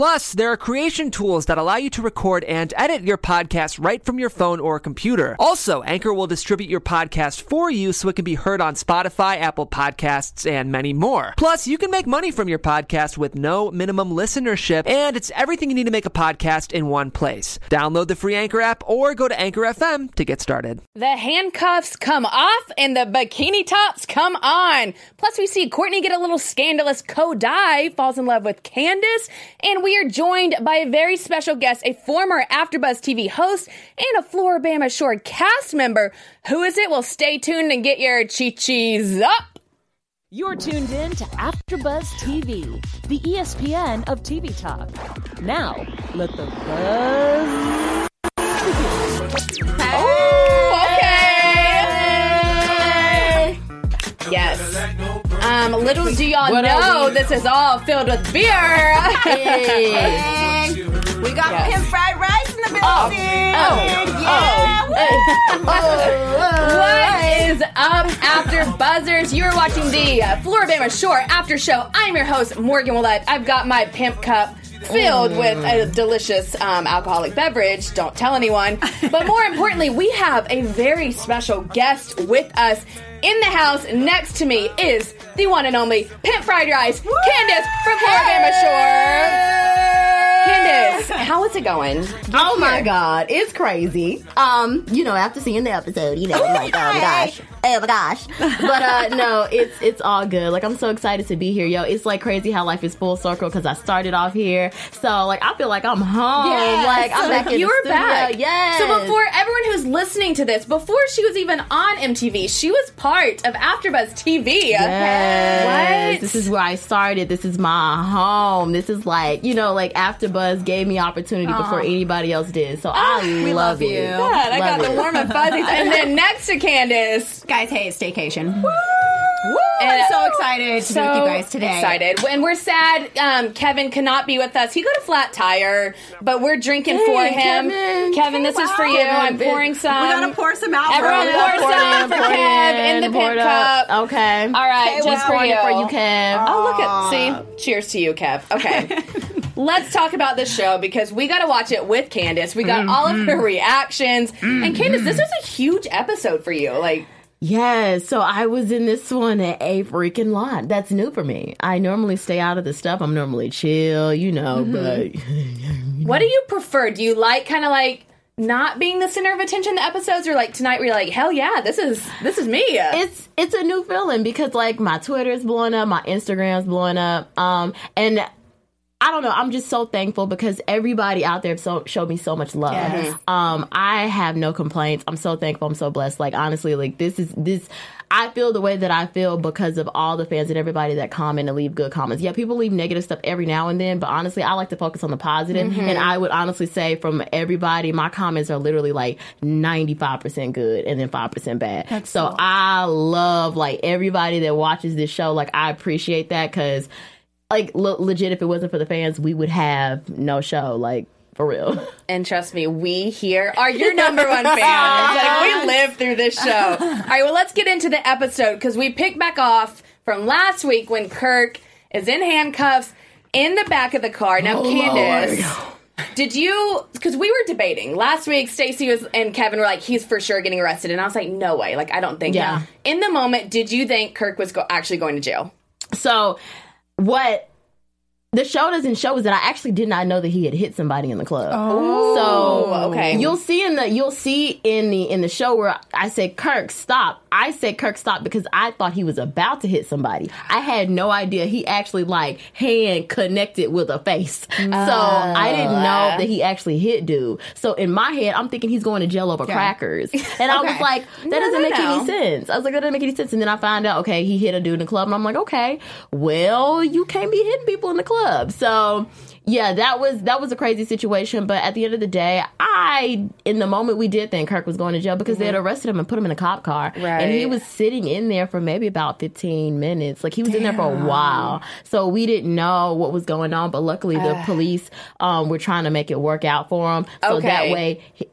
Plus, there are creation tools that allow you to record and edit your podcast right from your phone or computer. Also, Anchor will distribute your podcast for you so it can be heard on Spotify, Apple Podcasts, and many more. Plus, you can make money from your podcast with no minimum listenership, and it's everything you need to make a podcast in one place. Download the free Anchor app or go to Anchor FM to get started. The handcuffs come off and the bikini tops come on. Plus, we see Kortni get a little scandalous Codi, falls in love with Candace, and we are joined by a very special guest, a former AfterBuzz TV host and a Floribama Shore cast member. Who is it? Well, stay tuned and get your chi-chis up. You're tuned in to AfterBuzz TV, the ESPN of TV talk. Now, let the buzz Oh, Okay. Yes. Um, little do y'all What know, this is all filled with beer. And we got Yes. pimp fried rice in the building. oh, yeah. What is up, After Buzzers? You are watching the uh, Floribama Shore After Show. I'm your host, Morgan Willett. I've got my pimp cup filled with a delicious um, alcoholic beverage. Don't tell anyone. But more importantly, we have a very special guest with us. In the house next to me is the one and only Pimp Fried Rice, Candace from Floribama Shore. Candace, how is it going? Oh my god, it's crazy. Um, you know, after seeing the episode, you know, like, oh my gosh, oh my gosh. But uh, no, it's it's all good. Like, I'm so excited to be here, yo. It's like crazy how life is full circle because I started off here, so like I feel like I'm home. Yes. Like I'm back in you were back. Yes. So before everyone who's listening to this, before she was even on MTV, she was part of AfterBuzz TV. Yes. What? This is where I started. This is my home. This is like, you know, like AfterBuzz gave me opportunity before anybody else did. So I love, love it. you. God, I got Love the warm and fuzzies. and then next to Candace. Guys, hey, it's staycation. And I'm so excited to be with you guys today. Excited. And we're sad um, Kevin cannot be with us. He got a flat tire, but we're drinking for him. Kevin. this is for you. Kevin, I'm pouring some. We gotta pour some out Everyone for pour some for Kev in the pour pimp cup. Okay. All right, Okay, just well, for you. for you, Kev. Oh, look at see. Cheers to you, Kev. Okay. Let's talk about this show because we got to watch it with Candace. We got all of her reactions. And Candace, this was a huge episode for you. Like, Yes, so I was in this one at a freaking lot. That's new for me. I normally stay out of the stuff. I'm normally chill, you know, but what do you prefer? Do you like kind of like not being the center of attention the episodes or like tonight where you're like, hell yeah, this is this is me. it's it's a new feeling because like my Twitter's blowing up, my Instagram's blowing up, um, and I don't know. I'm just so thankful because everybody out there so showed me so much love. Yes. Um, I have no complaints. I'm so thankful. I'm so blessed. Like honestly, like this is this. I feel the way that I feel because of all the fans and everybody that comment and leave good comments. Yeah, people leave negative stuff every now and then, but honestly, I like to focus on the positive. And I would honestly say from everybody, my comments are literally like 95% good and then 5% bad. so I love like everybody that watches this show. Like I appreciate that because like le- legit, if it wasn't for the fans, we would have no show. Like for real. And trust me, we here are your number one fans. like we live through this show. All right, well, let's get into the episode because we pick back off from last week when Kirk is in handcuffs in the back of the car. Now, oh Candace. Did you? Because we were debating last week. Stacey was and Kevin were like, "He's for sure getting arrested," and I was like, "No way! Like, I don't think." Yeah. that." In the moment, did you think Kirk was go- actually going to jail? So what the show doesn't show is that I actually did not know that he had hit somebody in the club. Oh, So okay. you'll see in the you'll see in the in the show where I said Kirk stop. I said Kirk stop because I thought he was about to hit somebody. I had no idea he actually like hand connected with a face. so I oh, didn't uh. know that he actually hit dude. So in my head, I'm thinking he's going to jail over crackers, and I was like, that No, doesn't no, make no. any sense. I was like, that doesn't make any sense. And then I found out, okay, he hit a dude in the club, and I'm like, okay, well, you can't be hitting people in the club. So yeah, that was that was a crazy situation. But at the end of the day, I in the moment we did think Kirk was going to jail because they had arrested him and put him in a cop car, and he was sitting in there for maybe about 15 minutes. Like he was in there for a while, so we didn't know what was going on. But luckily, the police um, were trying to make it work out for him, so that way. He,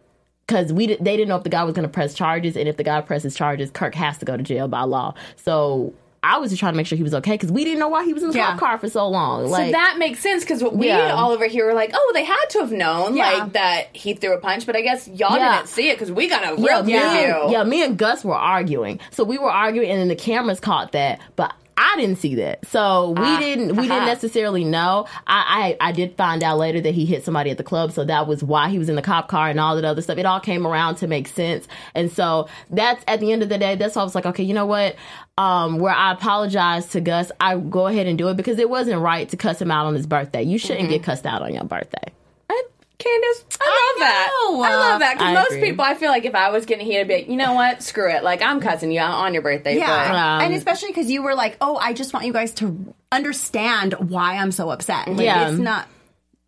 because we they didn't know if the guy was going to press charges, and if the guy presses charges, Kirk has to go to jail by law. So I was just trying to make sure he was okay because we didn't know why he was in the Yeah. cop car for so long. Like so that makes sense because what we Yeah. all over here were like, oh, they had to have known Yeah. like that he threw a punch, but I guess y'all didn't see it because we got a real me and, yeah, me and Gus were arguing. So we were arguing, and then the cameras caught that, but. I didn't see that, so we Ah, didn't. We haha. didn't necessarily know. I, I I did find out later that he hit somebody at the club, so that was why he was in the cop car and all that other stuff. It all came around to make sense, and so that's at the end of the day. That's why I was like, okay, you know what? Um, where I apologize to Gus, I go ahead and do it because it wasn't right to cuss him out on his birthday. You shouldn't Mm-hmm. get cussed out on your birthday. I, Candace, I love that. I love that because most agree. people, I feel like if I was getting heated, I'd be like, you know what? Screw it. Like I'm cussing you out on your birthday. Yeah, Um, and especially because you were like, "Oh, I just want you guys to understand why I'm so upset." Like, Yeah. it's not.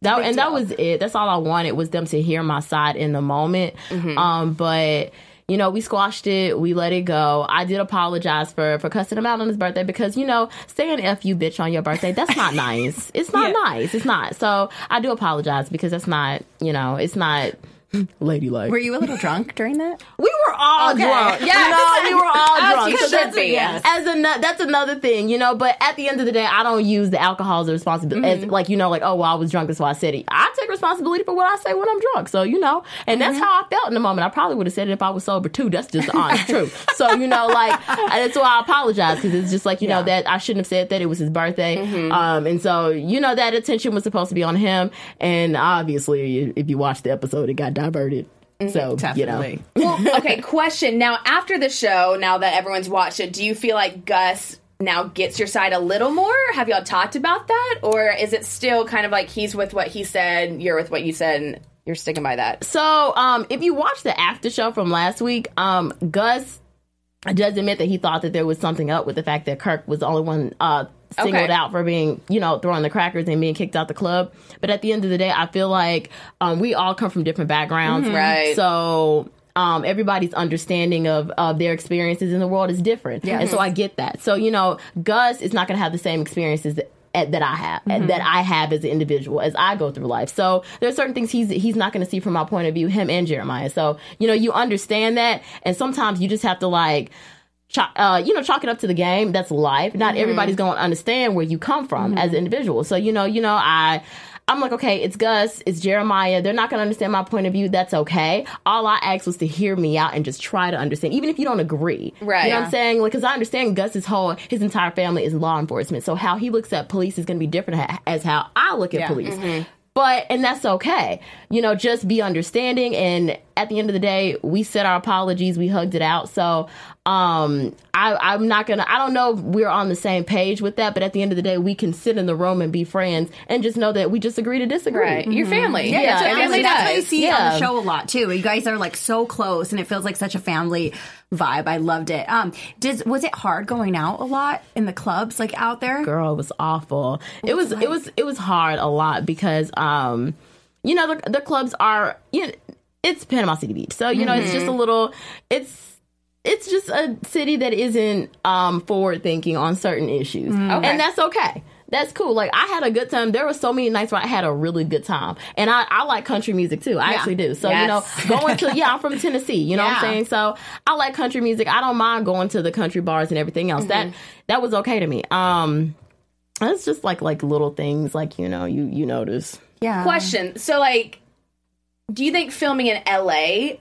That Big and that was it. That's all I wanted was them to hear my side in the moment. Mm-hmm. Um, but you know, we squashed it. We let it go. I did apologize for for cussing him out on his birthday because you know, saying "f you bitch" on your birthday that's not nice. It's not nice. It's not. So I do apologize because that's not. You know, it's not ladylike. Were you a little drunk during that? We were all Okay. drunk. Yeah. you know, we were all drunk. you So that's, be. yes. as a that's another thing, you know. But at the end of the day, I don't use the alcohol as a responsibility. As, mm-hmm. like you know, like oh well, I was drunk, that's why I said it. I take responsibility for what I say when I'm drunk. So you know, and that's mm-hmm. how I felt in the moment. I probably would have said it if I was sober too. That's just the honest truth. So you know, like that's why I apologize because it's just like you know that I shouldn't have said that. It was his birthday, mm-hmm. um, and so you know that attention was supposed to be on him. And obviously, if you watch the episode, it got diverted. So you know. Well, okay, question. Now, after the show, now that everyone's watched it, do you feel like Gus now gets your side a little more? Have y'all talked about that? Or is it still kind of like he's with what he said, you're with what you said, and you're sticking by that? So, um, if you watch the after show from last week, um, Gus does admit that he thought that there was something up with the fact that Kirk was the only one uh, singled Okay. out for being, you know, throwing the crackers and being kicked out the club. But at the end of the day, I feel like um, we all come from different backgrounds, Right. So. Um, everybody's understanding of, of their experiences in the world is different. And so I get that. So, you know, Gus is not going to have the same experiences that, at- that I have, that I have as an individual as I go through life. So there's certain things he's he's not going to see from my point of view, him and Jeremiah. So you know, you understand that, and sometimes you just have to like. Uh, you know, chalk it up to the game. That's life. Not mm-hmm. everybody's going to understand where you come from mm-hmm. as an individual. So you know, you know, I, I'm like, okay, it's Gus, it's Jeremiah. They're not going to understand my point of view. That's okay. All I asked was to hear me out and just try to understand, even if you don't agree. Right. You know what I'm saying? Like, because I understand Gus's whole, his entire family is law enforcement. So how he looks at police is going to be different ha- as how I look at Yeah. police. Mm-hmm. But and that's okay. You know, just be understanding and at the end of the day, we said our apologies, we hugged it out. So um I I'm not gonna I don't know if we're on the same page with that, but at the end of the day we can sit in the room and be friends and just know that we just agree to disagree. Right. Your family. Yeah, That's what and family that's what you does. see on the show a lot too. You guys are like so close, and it feels like such a family vibe. I loved it. Um, does was it hard going out a lot in the clubs, like out there? girl it was awful it was it was it was hard a lot because um you know the, the clubs are you know, it's panama city beach so you know it's just a little it's it's just a city that isn't um forward thinking on certain issues and that's okay that's cool. Like I had a good time. There were so many nights where I had a really good time, and I, I like country music too. I Yeah. actually do. So Yes. you know, going to yeah, I'm from Tennessee. You know what I'm saying? So I like country music. I don't mind going to the country bars and everything else. That that was okay to me. Um, it's just like like little things like you know you you notice. Yeah. Question. So, like, do you think filming in LA,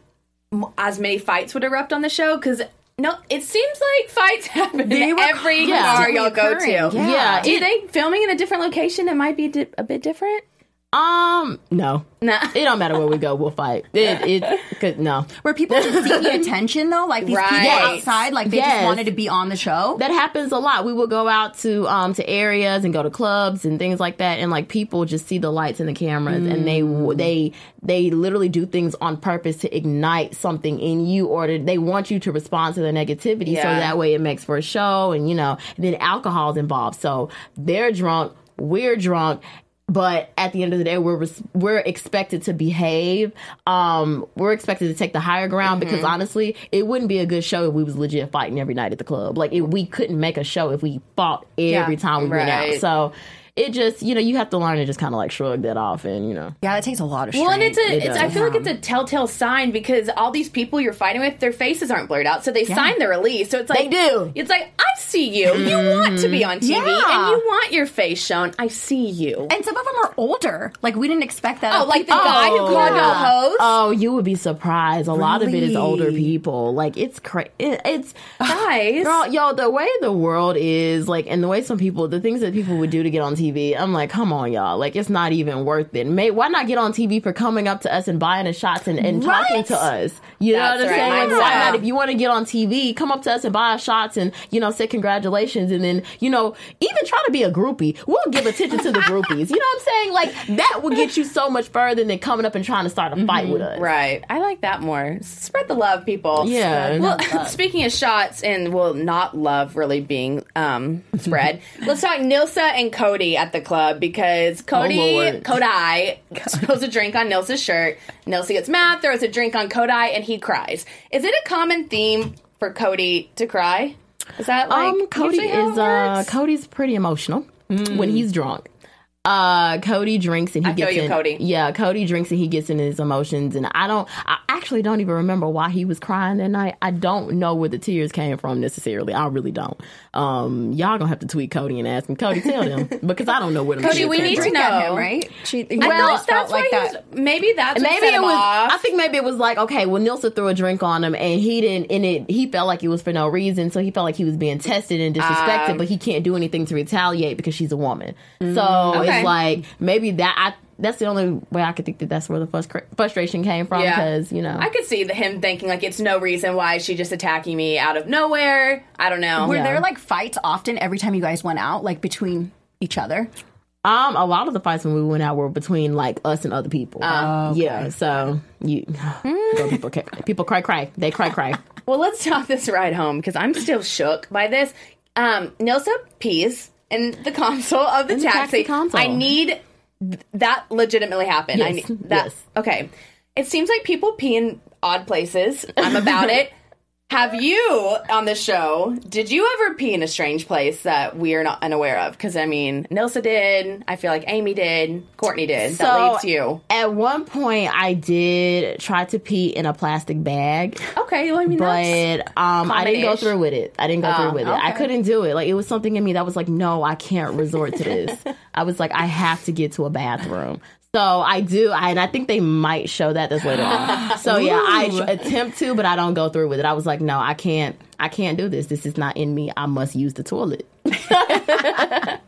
as many fights would erupt on the show? Because no, it seems like fights happen They in were every Yeah. bar y'all go to. yeah. Yeah, Do you think filming in a different location it might be di- a bit different? Um, no, Nah. it don't matter where we go, we'll fight. It it could no. Were people just seeking attention though? Like these Right. people outside, like they just wanted to be on the show. that happens a lot. We will go out to um to areas and go to clubs and things like that, and like people just see the lights and the cameras, and they they they literally do things on purpose to ignite something in you, or to, they want you to respond to the negativity, so that way it makes for a show, and you know, and then alcohol's involved, so they're drunk, we're drunk. But at the end of the day, we're res- we're expected to behave. Um, we're expected to take the higher ground because honestly, it wouldn't be a good show if we was legit fighting every night at the club. Like it, we couldn't make a show if we fought every Yeah, time we went out. So it just you know you have to learn to just kind of like shrug that off and you know Yeah, it takes a lot of Well, and it's a, It it's, I feel like it's um, a telltale sign because all these people you're fighting with, their faces aren't blurred out, so they sign the release. So it's like They do. It's like I see you. You want to be on TV, Yeah. and you want your face shown. I see you. and some of them are older. Like we didn't expect that. oh, of like the people. guy who oh, called you a host. Oh, you would be surprised. A lot of it is older people. Like it's crazy. It, it's Guys, Girl, yo, the way the world is, like, and the way some people, the things that people would do to get on TV, I'm like, come on, y'all. Like, it's not even worth it. May, why not get on TV for coming up to us and buying us shots and, and talking to us? You know what I'm right. saying? Like, why not? If you want to get on TV, come up to us and buy us shots and, you know, say congratulations. And then, you know, even try to be a groupie. We'll give attention to the groupies. You know what I'm saying? Like, that will get you so much further than coming up and trying to start a fight with us. Right. I like that more. Spread the love, people. Yeah. Well, speaking of shots and well, not love really being um, spread, let's talk Nilsa and Codi at the club because Codi, Lord. Codi throws a drink on Nilsa's shirt. Nilsa gets mad, throws a drink on Codi, and he cries. Is it a common theme for Codi to cry? Is that like um, Codi usually how it is uh. Codi's pretty emotional when he's drunk. Uh, Codi drinks and he I gets you, in. Codi. Yeah, Codi drinks and he gets in his emotions, and I don't. I actually don't even remember why he was crying that night. I don't know where the tears came from necessarily. I really don't. Um, y'all gonna have to tweet Codi and ask him. Codi, tell them because I don't know where the Codi, we need to know. him, right? She, he I always thought that's like why he that. was, maybe that's what Maybe set it him was. off. I think maybe it was like okay. Well, Nilsa threw a drink on him, and he didn't. And it he felt like it was for no reason. So he felt like he was being tested and disrespected, Um, but he can't do anything to retaliate because she's a woman. So Mm, okay. it's like maybe that. I that's the only way I could think that that's where the frustra- frustration came from. Yeah. Because you know, I could see the, him thinking like it's no reason why is she just attacking me out of nowhere. I don't know. Were Yeah. there like fights often every time you guys went out, like between each other? um, a lot of the fights when we went out were between like us and other people. Oh, Yeah. So you, girl, people, cry, people cry, cry. They cry, cry. Well, let's talk this ride home because I'm still shook by this. Um, Nilsa pees in the console of the In the taxi. taxi console. I need th- that legitimately happen. I need that. yes. Okay. It seems like people pee in odd places. I'm about it. Have you on the show? Did you ever pee in a strange place that we are not unaware of? Because I mean, Nilsa did. I feel like Aimee did. Kortni did. that So, leaves you. At one point, I did try to pee in a plastic bag. Okay. Well, I mean, that's but um, I didn't go through with it. I didn't go Oh, through with it. I couldn't do it. Like it was something in me that was like, no, I can't resort to this. I was like, I have to get to a bathroom. So I do, I, and I think they might show that this later on. So yeah, I attempt to, but I don't go through with it. I was like, no, I can't. I can't do this. This is not in me. I must use the toilet.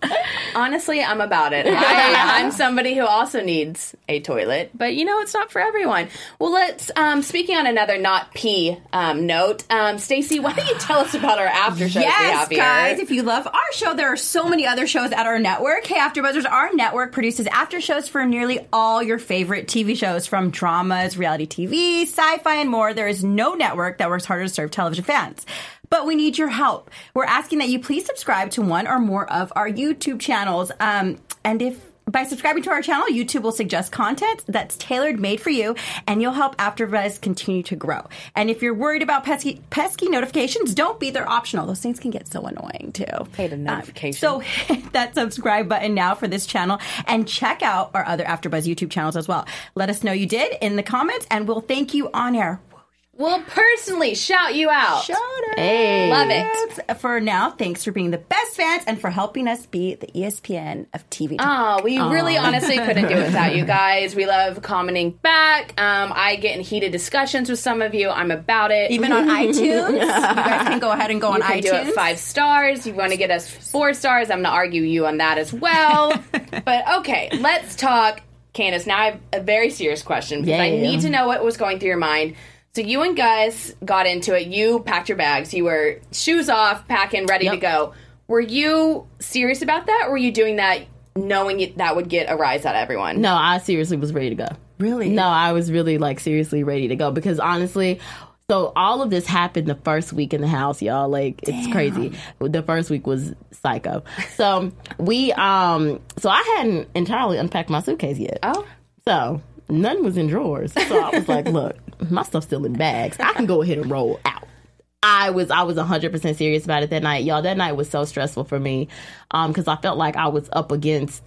Honestly, I'm about it. I, I'm somebody who also needs a toilet, but you know, it's not for everyone. Well, let's. Um, speaking on another not pee um, note, um, Stacey, why don't you tell us about our after shows we Yes, have guys. If you love our show, there are so many other shows at our network. Hey, AfterBuzzers, our network produces after shows for nearly all your favorite TV shows, from dramas, reality TV, sci-fi, and more. There is no network that works harder to serve television fans. But we need your help. We're asking that you please subscribe to one or more of our YouTube channels. Um, and if by subscribing to our channel, YouTube will suggest content that's tailored made for you, and you'll help AfterBuzz continue to grow. And if you're worried about pesky, pesky notifications, don't be. They're optional. Those things can get so annoying too. Hate a Um, so hit that subscribe button now for this channel, and check out our other AfterBuzz YouTube channels as well. Let us know you did in the comments, and we'll thank you on air. We'll personally shout you out. Shout out. Hey. Love it. For now, thanks for being the best fans and for helping us be the ESPN of TV. talk. Oh, we really honestly couldn't do it without you guys. We love commenting back. Um, I get in heated discussions with some of you. I'm about it. Even on iTunes, you guys can go ahead and go on can iTunes. do it five stars. You want to get us four stars? I'm going to argue you on that as well. but okay, let's talk, Candace. Now I have a very serious question because I Yeah. need to know what was going through your mind. So you and Gus got into it. You packed your bags. You were shoes off, packing, ready to go. Were you serious about that, or were you doing that knowing it, that would get a rise out of everyone? No, I seriously was ready to go. Really? No, I was really like seriously ready to go because honestly, so all of this happened the first week in the house, y'all. Like it's crazy. The first week was psycho. So we um so I hadn't entirely unpacked my suitcase yet. Oh. So none was in drawers. So I was like, look, my stuff's still in bags. I can go ahead and roll out. I I was I was 100% serious about it that night. Y'all, that night was so stressful for me um cuz I felt like I was up against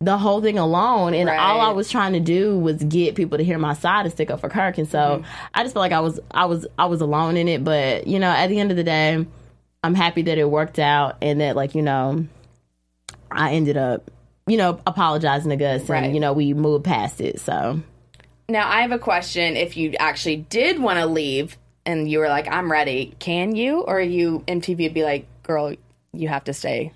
the whole thing alone and Right. all I was trying to do was get people to hear my side and stick up for Kirk and so Mm-hmm. I just felt like I was I was I was alone in it but you know at the end of the day I'm happy that it worked out and that like you know I ended up you know apologizing to Gus Right. and you know we moved past it so Now, I have a question. If you actually did want to leave and you were like, I'm ready, can you? Or you, MTV would be like, girl, you have to stay.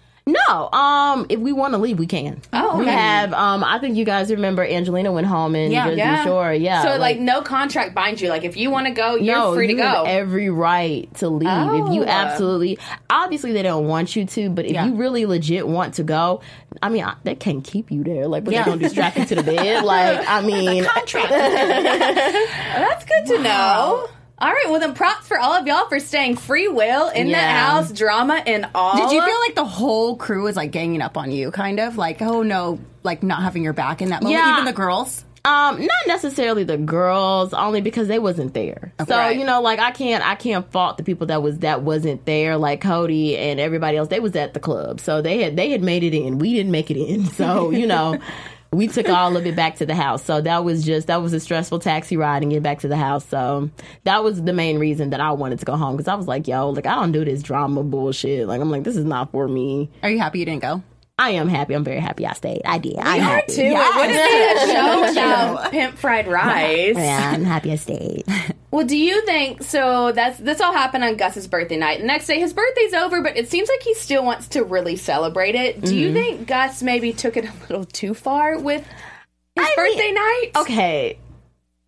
No, um, if we want to leave, we can. Oh, we have. Um, I think you guys remember Angelina went home in Yeah. Jersey Yeah. Shore. Yeah, So, like, no contract binds you. Like, if you want to go, you're no, free to you go. have every right to leave if you Oh. absolutely. Obviously, they don't want you to, but if Yeah. you really legit want to go, I mean, I, they can't keep you there. Like, what Yeah. gonna? Strap you to the bed? Like, I mean, contract. That's good to know. All right, well then, props for all of y'all for staying free will in that Yeah. house, drama and all. Did you feel like the whole crew was like ganging up on you, kind of like, oh no, like not having your back in that moment? Yeah. Even the girls. Um, not necessarily the girls, only because they wasn't there. So Right. you know, like I can't, I can't fault the people that was that wasn't there, like Codi and everybody else. They was at the club, so they had they had made it in. We didn't make it in, so you know. We took all of it back to the house, so that was just that was a stressful taxi ride and get back to the house. So that was the main reason that I wanted to go home because I was like, "Yo, like I don't do this drama bullshit. Like I'm like, this is not for me." Are you happy you didn't go? I am happy. I'm very happy I stayed. I did. I'm are happy. too. It wouldn't be a show without pimp fried rice. Yeah, I'm happy I stayed. Well, do you think so? That's this all happened on Gus's birthday night. The next day, his birthday's over, but it seems like he still wants to really celebrate it. Do Mm-hmm. you think Gus maybe took it a little too far with his I birthday mean- night? okay,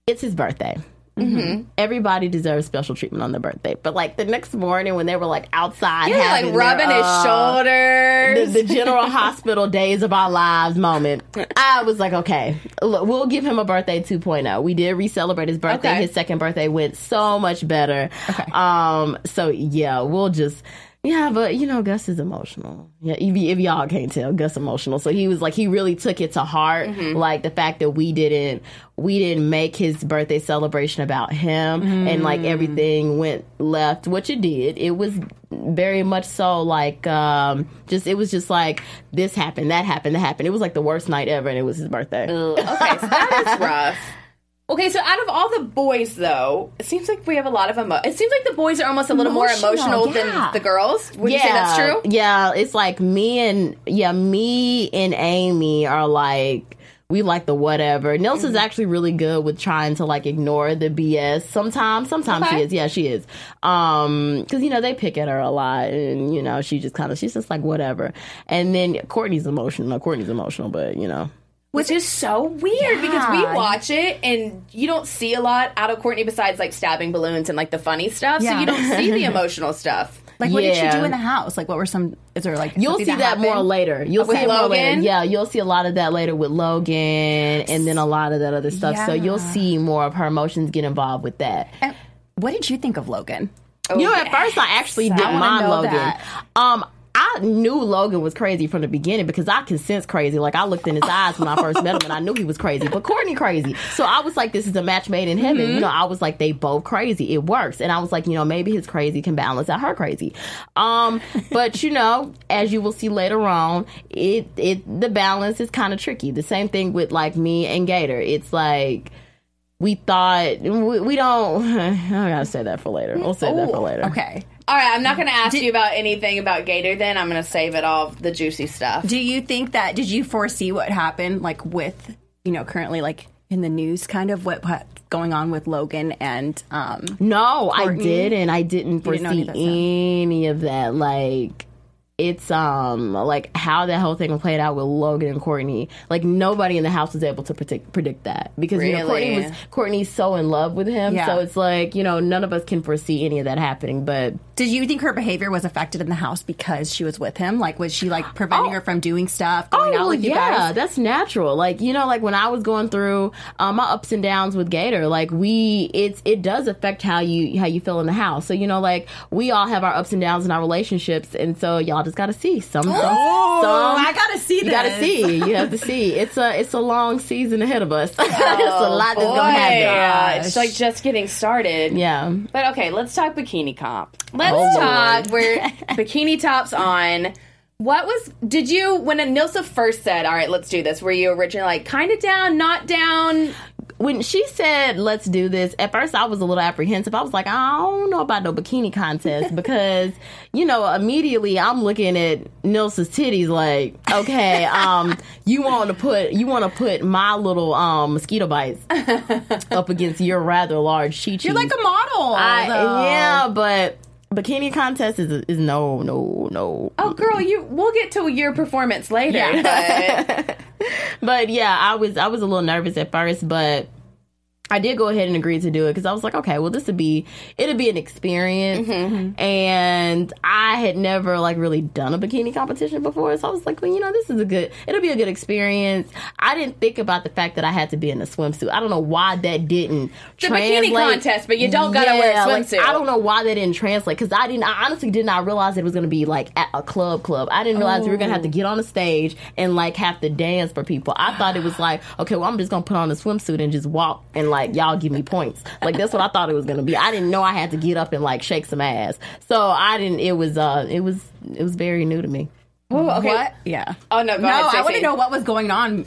it's his birthday. Mm-hmm. Everybody deserves special treatment on their birthday. But like the next morning when they were like outside, You're like rubbing their, his uh, shoulders. The, the General Hospital Days of Our Lives moment. I was like, okay, look, we'll give him a birthday 2.0. We did re-celebrate his birthday. Okay. His second birthday went so much better. Okay. Um. So yeah, we'll just. Yeah, but you know, Gus is emotional. Yeah, if, if y'all can't tell, Gus emotional. So he was like, he really took it to heart, Mm-hmm. like the fact that we didn't, we didn't make his birthday celebration about him, and like Mm. everything went left, which it did. It was very much so like, um, just it was just like this happened, that happened, that happened. It was like the worst night ever, and it was his birthday. okay, so that is rough. Okay, so out of all the boys, though, it seems like we have a lot of emo. It seems like the boys are almost a little Emotional, more emotional yeah. than the girls. Would you say that's true? Yeah, it's like me and yeah, me and Aimee are like we like the whatever. Nilsa's Mm-hmm. actually really good with trying to like ignore the BS. Sometimes, sometimes Okay. she is. Yeah, she is. Um, because you know they pick at her a lot, and you know she just kind of she's just like whatever. And then Kortni's emotional. No, Kortni's emotional, but you know. Which is so weird because we watch it and you don't see a lot out of Kortni besides like stabbing balloons and like the funny stuff. So you don't see the emotional stuff. Like, what did she do in the house? Like, what were some? Is there like You'll see that, more later. You'll With see it more later. Logan? Yeah, you'll see a lot of that later with Logan, and then a lot of that other stuff. So you'll see more of her emotions get involved with that. And What did you think of Logan? you know, at first I actually I didn't mind Logan. that. Um, I knew Logan was crazy from the beginning because I can sense crazy. Like I looked in his eyes when I first met him, and I knew he was crazy. But Kortni crazy, so I was like, "This is a match made in heaven." Mm-hmm. You know, I was like, "They both crazy. It works." And I was like, you know, maybe his crazy can balance out her crazy. Um, but you know, as you will see later on, it it the balance is kind of tricky. The same thing with like me and Gator. It's like we thought we, we don't. I gotta say that for later. We'll save that for later. Okay. All right, I'm not going to ask you about anything about Gator then. I'm going to save it all the juicy stuff. Do you think that? Did you foresee what happened? Like with you know currently like in the news, kind of what what's going on with Logan and um. No, I didn't. I didn't didn't any foresee of any of that. Like it's um like how that whole thing played out with Logan and Kortni. Like nobody in the house was able to predict predict that because you know Kortni was Kortni's so in love with him. Yeah. So it's like you know none of us can foresee any of that happening. But Did you think her behavior was affected in the house because she was with him? Like, was she like preventing Oh. her from doing stuff, going out well, with you yeah, that's natural. Like you know, like when I was going through um, my ups and downs with Gator, like we, it's it does affect how you how you feel in the house. So you know, like we all have our ups and downs in our relationships, and so y'all y'all just gotta see some. some, Oh, some I gotta see you gotta see. You have to see. It's a it's a long season ahead of us. it's a lot that's gonna happen. Yeah, it's like just getting started. Yeah. But okay, let's talk bikini comp. Let's Oh, talk. We're bikini tops on. What was? Did you when Nilsa first said, "All right, let's do this"? Were you originally like kind of down, not down? when she said let's do this at first i was a little apprehensive i was like i don't know about no bikini contest because you know immediately i'm looking at nilsa's titties like okay um you want to put you want to put my little um mosquito bites up against your rather large chi You're like a model. I, yeah but bikini contest is is no no no Oh, girl, you. We'll get to your performance later. But but yeah, I was I was a little nervous at first, but I did go ahead and agree to do it because I was like, okay, well, this would be it'd be an experience, mm-hmm. and I had never like really done a bikini competition before, so I was like, well, you know, this is a good, it'll be a good experience. I didn't think about the fact that I had to be in a swimsuit. I don't know why that didn't It's a bikini contest, but you don't gotta wear a Yeah, like, swimsuit. I don't know why that didn't translate because I didn't. I honestly did not realize it was going to be like at a club. Club. I didn't realize we were going to have to oh. get on a stage and like have to dance for people. I thought it was like, okay, well, I'm just going to put on a swimsuit and just walk and like y'all give me points. Like that's what I thought it was going to be. I didn't know I had to get up and like shake some ass. So I didn't. It was. uh It was. It was very new to me. Ooh, okay. What? Yeah. Oh no, go no, ahead, I want to know what was going on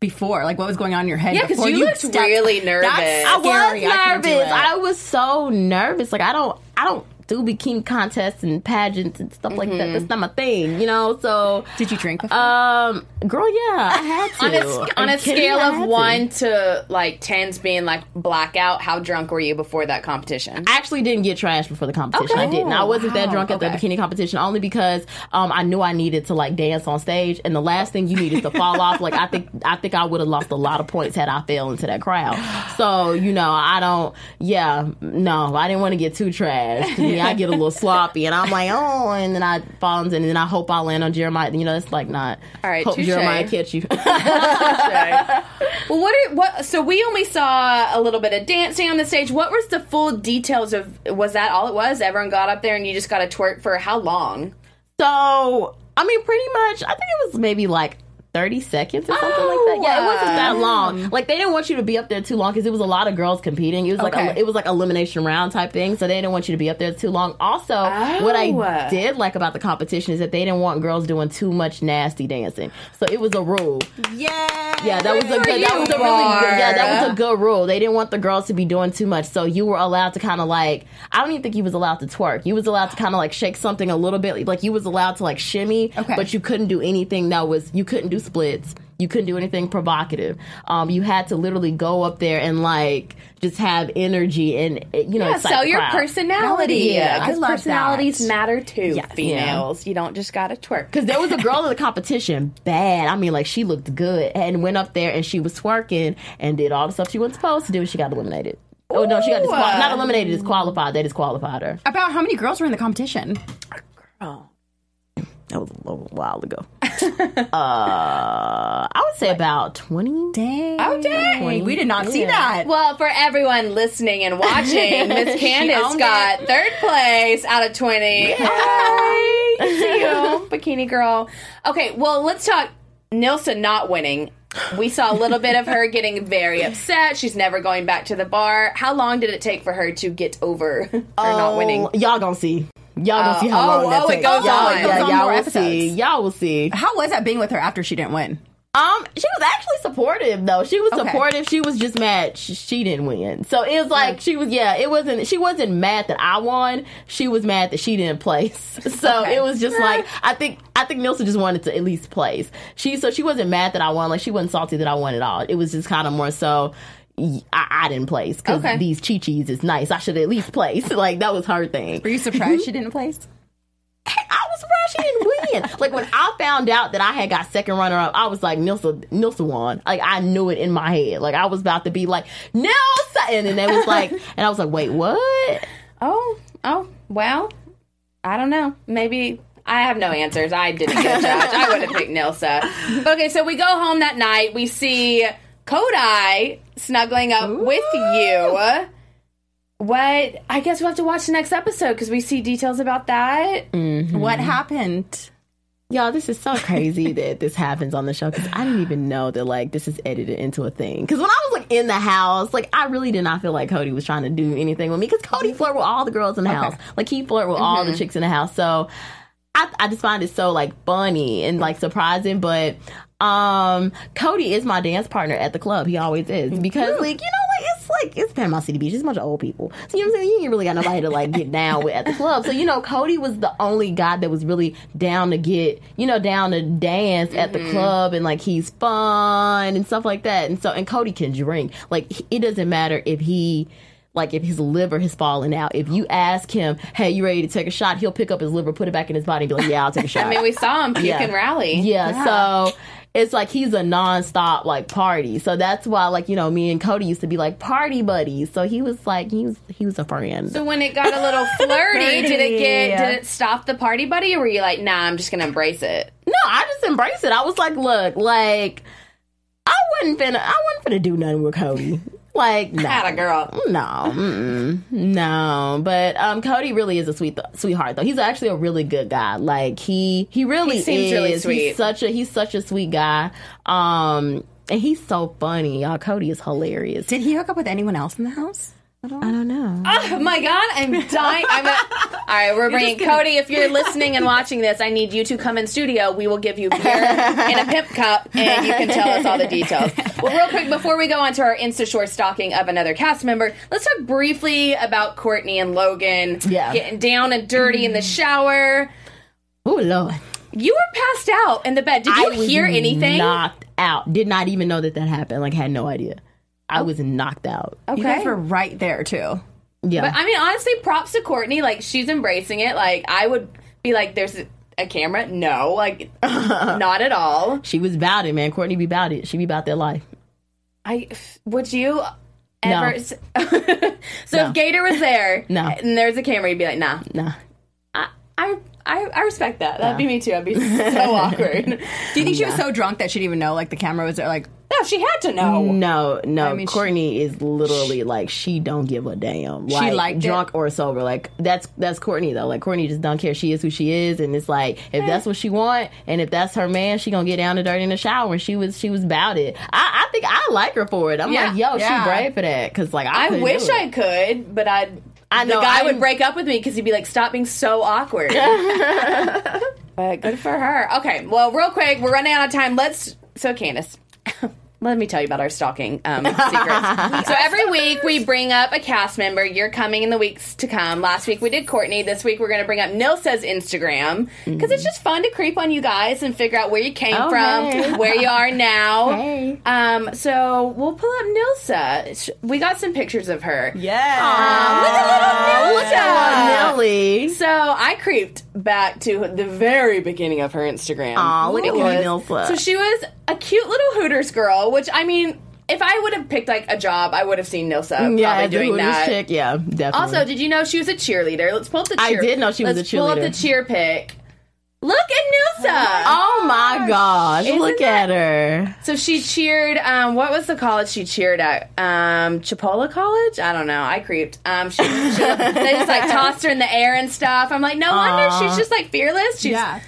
before, like what was going on in your head. Yeah, 'cause before you looked stepped- really nervous. That's I I was scary. I nervous. it. I was so nervous. Like I don't. I don't do bikini contests and pageants and stuff like that. That's not my thing, you know. So Did you drink before? Um, girl, yeah, I had to. on a, on a kidding scale of to. one to like tens being like blackout, how drunk were you before that competition? I actually didn't get trashed before the competition. Okay. I didn't. I wasn't that drunk at Okay. the bikini competition only because um, I knew I needed to like dance on stage, and the last thing you need is to fall off. Like I think I think I would have lost a lot of points had I fell into that crowd. So you know, I don't. Yeah, no, I didn't want to get too trashed. I get a little sloppy, and I'm like, oh, and then I fall into, and then I hope I land on Jeremiah. You know, it's like not. All right, hope touche. Jeremiah catch you. Well, what are what? So we only saw a little bit of dancing on the stage. What was the full details of? Was that all it was? Everyone got up there and you just got to twerk for how long? So, I mean, pretty much, I think it was maybe like 30 seconds or something like that. Yeah, it wasn't that long. Like, they didn't want you to be up there too long because it was a lot of girls competing. It was like, Okay. a, it was like elimination round type thing. So they didn't want you to be up there too long. Also, what I Oh. did like about the competition is that they didn't want girls doing too much nasty dancing. So it was a rule. yeah. Yeah, that was a good. That was a really good. Yeah, that was a good rule. They didn't want the girls to be doing too much, so you were allowed to kind of like. I don't even think you was allowed to twerk. You was allowed to kind of like shake something a little bit. Like you was allowed to like shimmy, Okay. but you couldn't do anything that was. You couldn't do splits. You couldn't do anything provocative. Um, you had to literally go up there and like just have energy and you know Yeah, sell your crowd. personality. Yeah, because love personalities that. matter too. Yes. females, you don't just got to twerk. Because there was a girl in the competition, bad. I mean, like she looked good and went up there and she was twerking and did all the stuff she wasn't supposed to do, and she got eliminated. Oh no, she got disqualified. Not eliminated, disqualified. They disqualified her. About how many girls were in the competition? That was a little while ago. uh, I would say about twenty. Dang. Oh, dang. Wait, we did not see that. Well, for everyone listening and watching, Miss Candace owned got third place out of 20. Hi. See you, bikini girl. Okay, well, let's talk Nilsa not winning. We saw a little bit of her getting very upset. She's never going back to the bar. How long did it take for her to get over her not winning? Oh, Y'all gonna see. Y'all gonna Oh, see how oh, long that oh, it takes. goes y'all, on. Yeah, It goes on y'all will episodes. see. Y'all will see. How was that being with her after she didn't win? Um, she was actually supportive though. She was Okay. supportive. She was just mad she, she didn't win. So it was like she was yeah. It wasn't. She wasn't mad that I won. She was mad that she didn't place. So Okay. it was just like I think I think Nilsa just wanted to at least place. She so she wasn't mad that I won. Like she wasn't salty that I won at all. It was just kind of more so. I, I didn't place because Okay. these chi-chis is nice. I should at least place. Like that was her thing. Were you surprised mhm. she didn't place? I was surprised she didn't win. like when I found out that I had got second runner up, I was like, Nilsa, Nilsa won. Like I knew it in my head. Like I was about to be like, Nilsa, and then they was like, and I was like, wait, what? Oh, oh, well, I don't know. Maybe I have no answers. I didn't get a judge. I would have picked Nilsa. Okay, so we go home that night. We see Codi snuggling up with you. What? I guess we'll have to watch the next episode because we see details about that. Mm-hmm. What happened? Y'all, this is so crazy that this happens on the show because I didn't even know that like this is edited into a thing. Because when I was like in the house, like I really did not feel like Codi was trying to do anything with me because Codi flirt with all the girls in the house. Like he flirt with all the mm-hmm. chicks in the house. So I, I just find it so like funny and like surprising. But um Codi is my dance partner at the club. He always is because like you know like it's like it's Panama City Beach. It's a bunch of old people. So you know what I'm saying? You ain't really got nobody to like get down with at the club. So you know Codi was the only guy that was really down to get you know down to dance at the club and like he's fun and stuff like that. And so and Codi can drink. Like it doesn't matter if he like if his liver has fallen out. If you ask him, "Hey, you ready to take a shot?" He'll pick up his liver, put it back in his body, and be like, "Yeah, I'll take a shot." I mean, we saw him puke Yeah. and rally. yeah, so it's like he's a nonstop like party. So that's why like you know me and Codi used to be like party buddies. So he was like he was he was a friend. So when it got a little flirty, did it get Yeah. did it stop the party buddy or were you like, nah, I'm just gonna embrace it? no, I just embraced it. I was like, look, like I wasn't finna I wasn't finna do nothing with Codi. Like no. Had a girl. No, no, but um, Codi really is a sweet sweetheart though. He's actually a really good guy. Like he he really He seems is. really sweet. He's such a he's such a sweet guy. Um, and he's so funny. Y'all, Codi is hilarious. Did he hook up with anyone else in the house? I don't know. Oh my god, I'm dying. I'm a, all right, we're bringing Codi. If you're listening and watching this, I need you to come in studio. We will give you beer in a pimp cup, and you can tell us all the details. Well, real quick before we go on to our Insta short stalking of another cast member, let's talk briefly about Kortni and Logan Yeah. getting down and dirty in the mm. shower. Oh Lord, You were passed out in the bed. Did you I was hear anything? Knocked out. Did not even know that that happened. Like had no idea. I was knocked out. okay. You guys were right there too. Yeah. But I mean, honestly, props to Kortni. Like, she's embracing it. Like, I would be like, there's a, a camera. No, like, not at all. she was about it, man. Kortni be about it. She be about their life. I would you ever? No. s- so No. if Gator was there, No. and there's a camera, you'd be like, nah. Nah. I I I, I respect that. That'd be me too. I'd be so awkward. Do you think she was so drunk that she didn't even know like the camera was there? Like, No, she had to know. No, no. I mean, she- Kortni is literally like she don't give a damn. She Like, liked it? drunk or sober. Like that's that's Kortni though. Like Kortni just don't care. She is who she is, and it's like if that's eh. what she want, and if that's her man, she gonna get down and dirty in the shower. And she was she was about it. I, I think I like her for it. I'm Yeah, like, yo, yeah. she brave for that. Cause like I, I couldn't wish do it. I could, but I'd. I know, the guy I'm- would break up with me because he'd be like, "Stop being so awkward." but good for her. Okay, well, real quick, we're running out of time. Let's. So, Candace, let me tell you about our stalking um, secrets. so every week we bring up a cast member. You're coming in the weeks to come. Last week we did Kortni. This week we're going to bring up Nilsa's Instagram because it's just fun to creep on you guys and figure out where you came Oh, from, hey. where you are now. Hey. Um, so we'll pull up Nilsa. We got some pictures of her. yeah. Look at little Look at Nelly. So I creeped back to the very beginning of her Instagram. Aw, look at It was- Nilsa. So she was a cute little Hooters girl, which I mean, if I would have picked like a job, I would have seen Nilsa Yeah, probably doing that. chick. Yeah, definitely. Also, did you know she was a cheerleader? Let's pull up the I did know she was a cheerleader. let's a pull up the cheer pick. Look at Nilsa. oh my gosh, Isn't look that- at her. So she cheered. Um, what was the college she cheered at? Um, Chipola College? I don't know. I creeped. Um, she, she they just like tossed her in the air and stuff. I'm like, no wonder she's just like fearless. She's Yeah.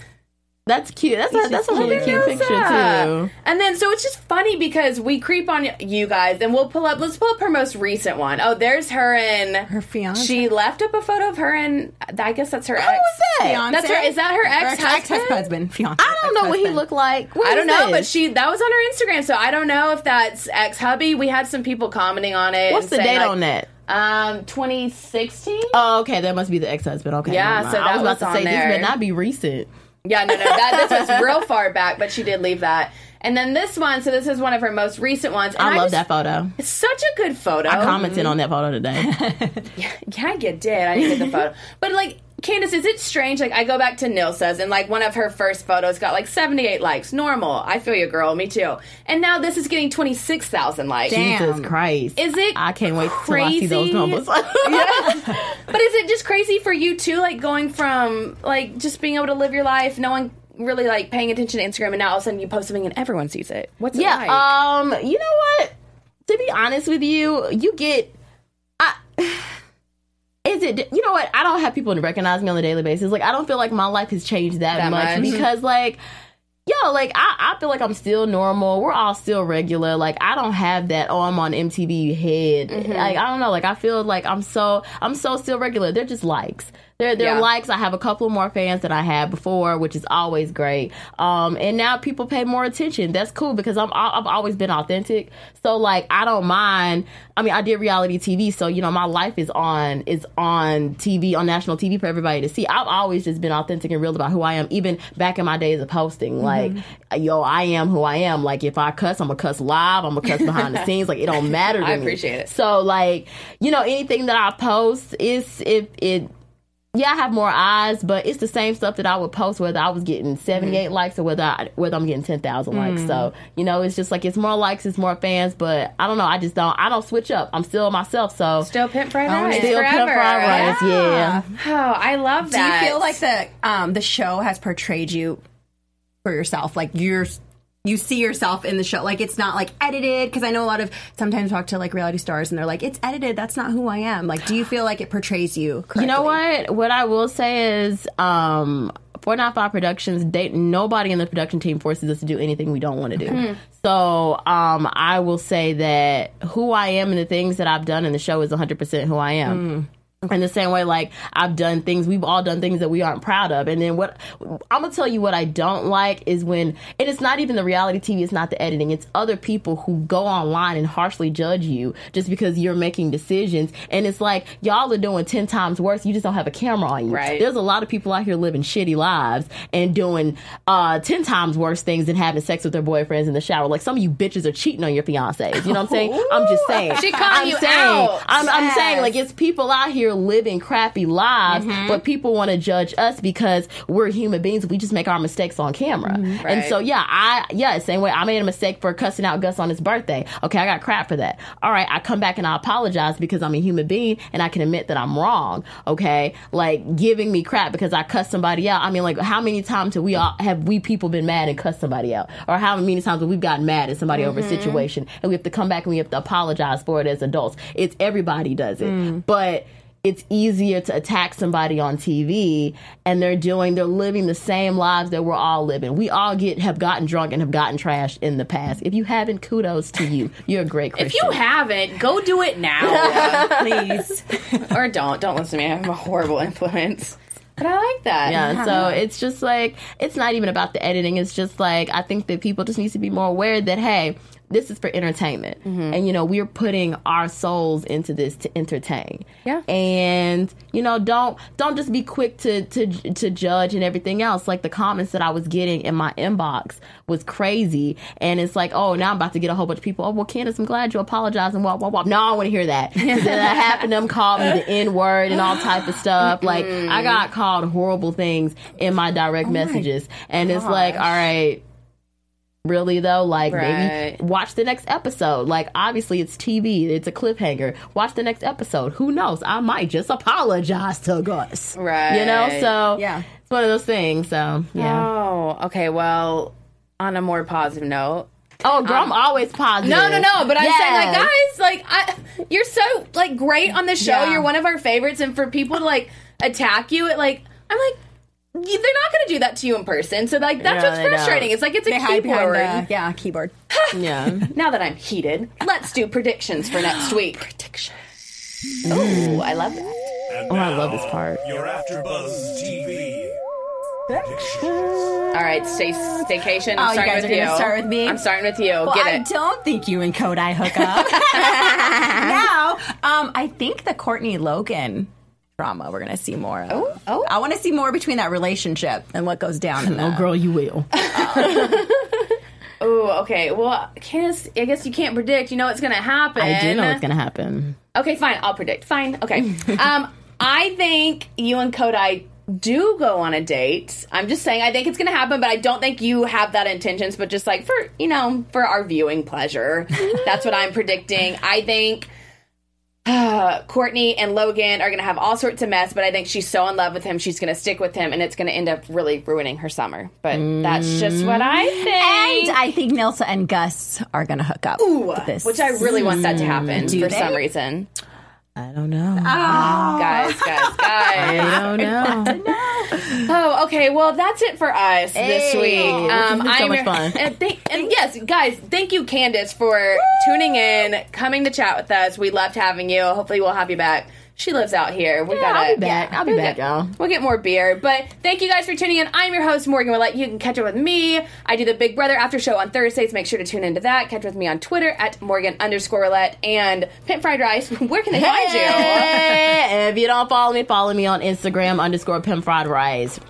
That's cute. That's a, that's a really Look cute picture Nilsa. too. And then so it's just funny because we creep on you guys and we'll pull up. Let's pull up her most recent one. Oh, there's her and Her fiance. She left up a photo of her and I guess that's her ex. Who was that? Fiance? That's her. Is that her ex husband? ex-husband. Fiance. I don't know what he looked like. What I don't know, this? but she that was on her Instagram, so I don't know if that's ex hubby. We had some people commenting on it. What's the date like, on that? Um, 2016. Oh, okay, that must be the ex-husband. Okay, Yeah, never mind. so I that was about was to on say there. this, but not be recent. Yeah, no, no, that this was real far back, but she did leave that. And then this one, so this is one of her most recent ones. And I love just- that photo. It's such a good photo. I commented on that photo today. Yeah, you did. I didn't get the photo, but like. Candace, is it strange? Like, I go back to Nilsa's, and like one of her first photos got like 78 likes. Normal. I feel you, girl. Me too. And now this is getting 26,000 likes. Damn. Jesus Christ! Is it I can't wait till I see those numbers. yeah. But is it just crazy for you too, like going from like just being able to live your life, no one really like paying attention to Instagram, and now all of a sudden you post something and everyone sees it? What's it Yeah. like? Um. You know what? To be honest with you, you get. It you know what? I don't have people to recognize me on a daily basis. Like I don't feel like my life has changed that, That much, much. because like. Yo, like I, I feel like I'm still normal. We're all still regular. Like I don't have that. Oh, I'm on MTV head. Mm-hmm. Like I don't know. Like I feel like I'm so I'm so still regular. They're just likes. They're they're Yeah. likes. I have a couple more fans than I had before, which is always great. Um, and now people pay more attention. That's cool because I'm I've always been authentic. So like I don't mind. I mean, I did reality TV, so you know my life is on is on TV on national TV for everybody to see. I've always just been authentic and real about who I am, even back in my days of posting. Like, yo, I am who I am. Like, if I cuss, I'm gonna cuss live. I'm gonna cuss behind the scenes. Like, it don't matter. To I me. appreciate it. So like, you know, anything that I post is if it yeah, I have more eyes, but it's the same stuff that I would post whether I was getting 78 Mm-hmm. likes or whether I, whether I'm getting 10,000 likes. Mm. So, you know, it's just like it's more likes, it's more fans, but I don't know, I just don't I don't switch up. I'm still myself, so Still pimp fried Oh, rice still forever. pimp fried rice, yeah. Oh, I love that. Do that. you feel like the um the show has portrayed you for yourself? Like you're you see yourself in the show. Like it's not like edited because I know a lot of sometimes talk to like reality stars and they're like it's edited. That's not who I am. Like, do you feel like it portrays you? Correctly? You know what? What I will say is, um, 495 Productions, they, nobody in the production team forces us to do anything we don't want to do. So, um, I will say that who I am and the things that I've done in the show is 100% who I am. In the same way, like I've done things, we've all done things that we aren't proud of. And then what I'm gonna tell you what I don't like is when, and it's not even the reality TV, it's not the editing, it's other people who go online and harshly judge you just because you're making decisions. And it's like y'all are doing 10 times worse, you just don't have a camera on you. Right. There's a lot of people out here living shitty lives and doing uh, 10 times worse things than having sex with their boyfriends in the shower. Like some of you bitches are cheating on your fiancés. You know what I'm saying? I'm just saying. She I'm you saying, out. I'm, I'm saying like it's people out here living crappy lives, Mm-hmm. but people want to judge us because we're human beings. We just make our mistakes on camera. And Mm-hmm. Right. so yeah, I yeah, same way I made a mistake for cussing out Gus on his birthday. Okay, I got crap for that. All right, I come back and I apologize because I'm a human being and I can admit that I'm wrong. Okay, like giving me crap because I cussed somebody out. I mean, like how many times have we all have we people been mad and cussed somebody out, or how many times have we gotten mad at somebody over a Mm-hmm. situation and we have to come back and we have to apologize for it as adults. It's everybody does it, Mm. but it's easier to attack somebody on TV and they're doing they're living the same lives that we're all living. We all get have gotten drunk and have gotten trashed in the past. If you haven't, kudos to you. You're a great Christian. If you haven't, go do it now. please. or don't. Don't listen to me. I'm a horrible influence. But I like that. Yeah, uh-huh. so it's just like it's not even about the editing. It's just like I think that people just need to be more aware that hey, this is for entertainment, Mm-hmm. and you know we're putting our souls into this to entertain. Yeah. and you know don't don't just be quick to to to judge and everything else. Like the comments that I was getting in my inbox was crazy, and it's like oh now I'm about to get a whole bunch of people. Oh well, Candace, I'm glad you apologized and wah wah wah. No, I want to hear that. then that happened. Them called me the N word and all type of stuff. Like I got called horrible things in my direct messages, and it's like all right. Really though, like Right. maybe watch the next episode. Like obviously it's TV, it's a cliffhanger. Watch the next episode. Who knows? I might just apologize to Gus. Right. You know, so Yeah. it's one of those things. So yeah. Oh, okay. Well, on a more positive note. Oh, girl, um, I'm always positive. No, no, no. But I'm saying, like, guys, like, I, you're so like great on the show. Yeah. You're one of our favorites, and for people to like attack you, it like, I'm like, you- they're not going to do that to you in person. So like, that's No, what's they don't. frustrating. It's like it's a They hide keyboard. the yeah keyboard. Yeah. Now that I'm heated, let's do predictions for next week. Predictions. Oh, I love that. Oh, I love this part. Your AfterBuzz TV. All right, stay staycation. I'm Oh, you starting guys with are gonna you. start with me? I'm starting with you. Well, Get I it. don't think you and Codi hook up. now, um, I think the Kortni Logan drama we're gonna see more of. Oh, oh. I want to see more between that relationship and what goes down in Oh, that. girl, you will. Oh, okay. Well, Candace, I guess you can't predict. You know what's going to happen. I do know what's gonna happen. Okay, fine. I'll predict. Fine. Okay. um, I think you and Codi do go on a date. I'm just saying I think it's going to happen, but I don't think you have that intentions. But just like for you know for our viewing pleasure, that's what I'm predicting. I think. Uh, Kortni and Logan are going to have all sorts of mess, but I think she's so in love with him, she's going to stick with him, and it's going to end up really ruining her summer. But that's just what I think. And I think Nilsa and Gus are gonna hook up. Ooh, with this. which I really want that to happen Do for they? some reason. I don't know. Guys, guys, guys. I don't know. Oh, okay. Well, that's it for us this Hey, week. this has um, been so much fun. And, and yes, guys, thank you, Candace, for tuning in, coming to chat with us. We loved having you. Hopefully, we'll have you back. She lives out here. We Yeah, gotta. I'll be back. I'll be we'll back, get- y'all. We'll get more beer. But thank you guys for tuning in. I'm your host, Morgan Willett. You can catch up with me. I do the Big Brother After Show on Thursdays. Make sure to tune into that. Catch with me on Twitter at Morgan underscore Willett and Pimp Fried Rice. Where can they find you? If you don't follow me, follow me on Instagram underscore Pimp Fried Rice.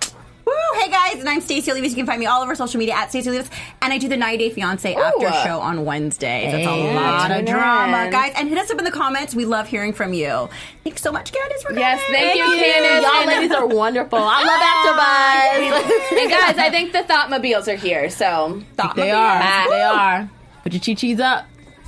Woo! Hey guys, and I'm Stacey Olivas. You can find me all over social media at Stacey Olivas, and I do the 90 Day Fiance after show on Wednesdays. It's a lot of drama, in. guys. And hit us up in the comments. We love hearing from you. Thanks so much, Candace, for Yes, coming. thank you, Candace. Y'all ladies are wonderful. I love ah. AfterBuzz. And guys, I think the Thoughtmobiles are here. So they are. They are. Put your chi-chis up.